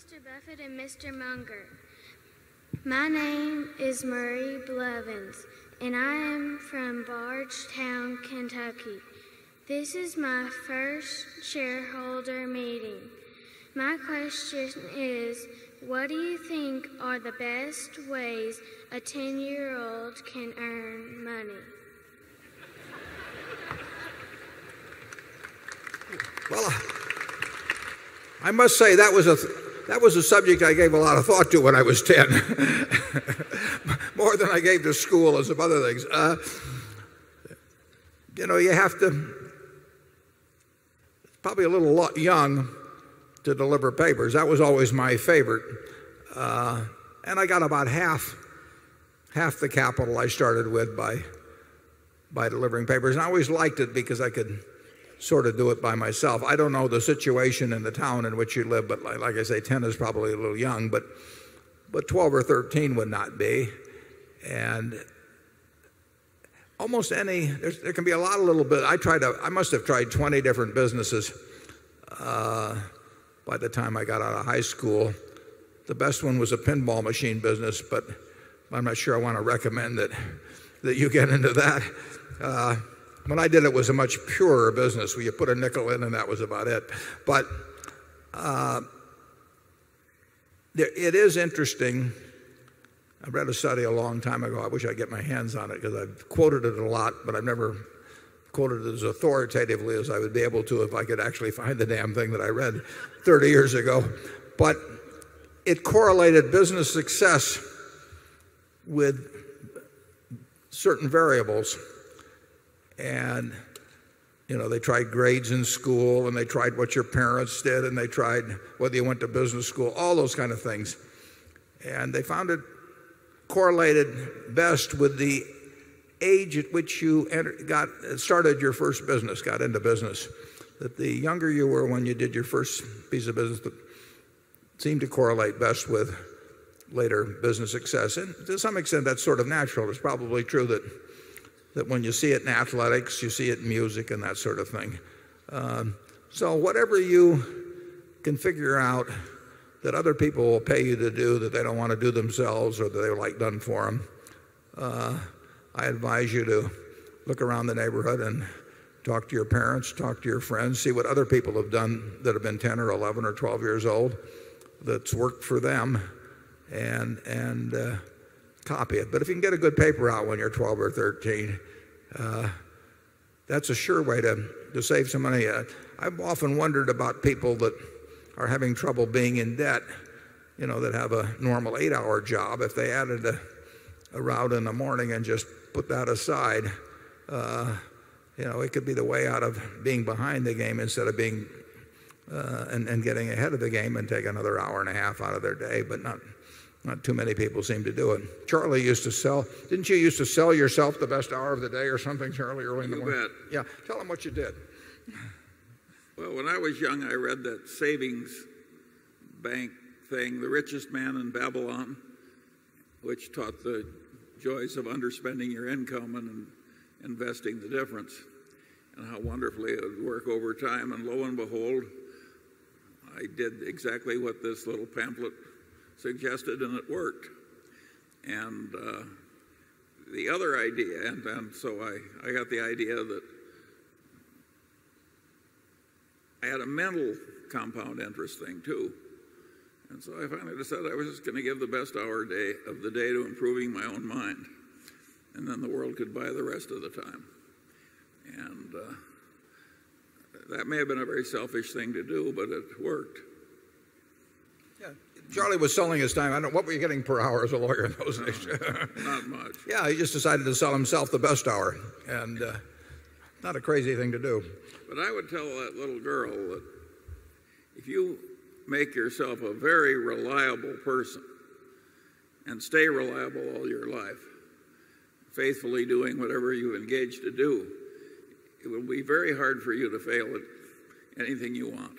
Mr. Buffett and Mr. Munger. My name is Murray Blevins, and I am from Bardstown, Kentucky. This is my first shareholder meeting. My question is what do you think are the best ways a 10 year old can earn money? Well, I must say that was a that was a subject I gave a lot of thought to when I was 10, more than I gave to school and some other things. Uh, you know, you have to probably a little young to deliver papers. That was always my favorite. Uh, and I got about half half the capital I started with by by delivering papers. And I always liked it because I could sort of do it by myself. I don't know the situation in the town in which you live, but like I say, 10 is probably a little young, but but 12 or 13 would not be. And almost any there can be a lot of little bit. I tried I must have tried 20 different businesses uh, by the time I got out of high school. The best one was a pinball machine business, but I'm not sure I want to recommend that that you get into that. Uh, When I did it, it was a much purer business where you put a nickel in and that was about it. But uh, it is interesting. I read a study a long time ago. I wish I'd get my hands on it because I've quoted it a lot, but I've never quoted it as authoritatively as I would be able to if I could actually find the damn thing that I read 30 years ago. But it correlated business success with certain variables. And you know, they tried grades in school and they tried what your parents did and they tried whether you went to business school, all those kind of things. And they found it correlated best with the age at which you got started your first business, got into business. That the younger you were when you did your first piece of business seemed to correlate best with later business success. And to some extent, that's sort of natural. It's probably true that when you see it in athletics, you see it in music and that sort of thing. Um, so whatever you can figure out that other people will pay you to do that they don't want to do themselves or that they like done for them, uh, I advise you to look around the neighborhood and talk to your parents, talk to your friends, see what other people have done that have been 10 or 11 or 12 years old that's worked for them and uh, copy it. But if you can get a good paper out when you're 12 or 13, uh, that's a sure way to to save some money. Uh, I've often wondered about people that are having trouble being in debt, you know, that have a normal 8 hour job. If they added a a route in the morning and just put that aside, uh, you know, it could be the way out of being behind the game instead of being uh, and getting ahead of the game and take another hour and a half out of their day, but not too many people seem to do it. Charlie used to sell didn't you used to sell yourself the best hour of the day or something, Charlie, early in the morning? You bet. Yeah. Tell them what you did. Well, when I was young, I read that savings bank thing, The Richest Man in Babylon, which taught the joys of underspending your income and investing the difference and how wonderfully it would work over time. And lo and behold, I did exactly what this little pamphlet suggested and it worked. And uh, the other idea and and so I I got the idea that I had a mental compound interest thing too. And so I finally decided I was just going to give the best hour day of the day to improving my own mind. And then the world could buy the rest of the time. And uh, that may have been a very selfish thing to do, but it worked. Yes. Charlie was selling his time. I don't know what were you getting per hour as a lawyer in those days? Not much. Yeah, he just decided to sell himself the best hour and uh, not a crazy thing to do. But I would tell that little girl that if you make yourself a very reliable person and stay reliable all your life, faithfully doing whatever you engage to do, it will be very hard for you to fail at anything you want.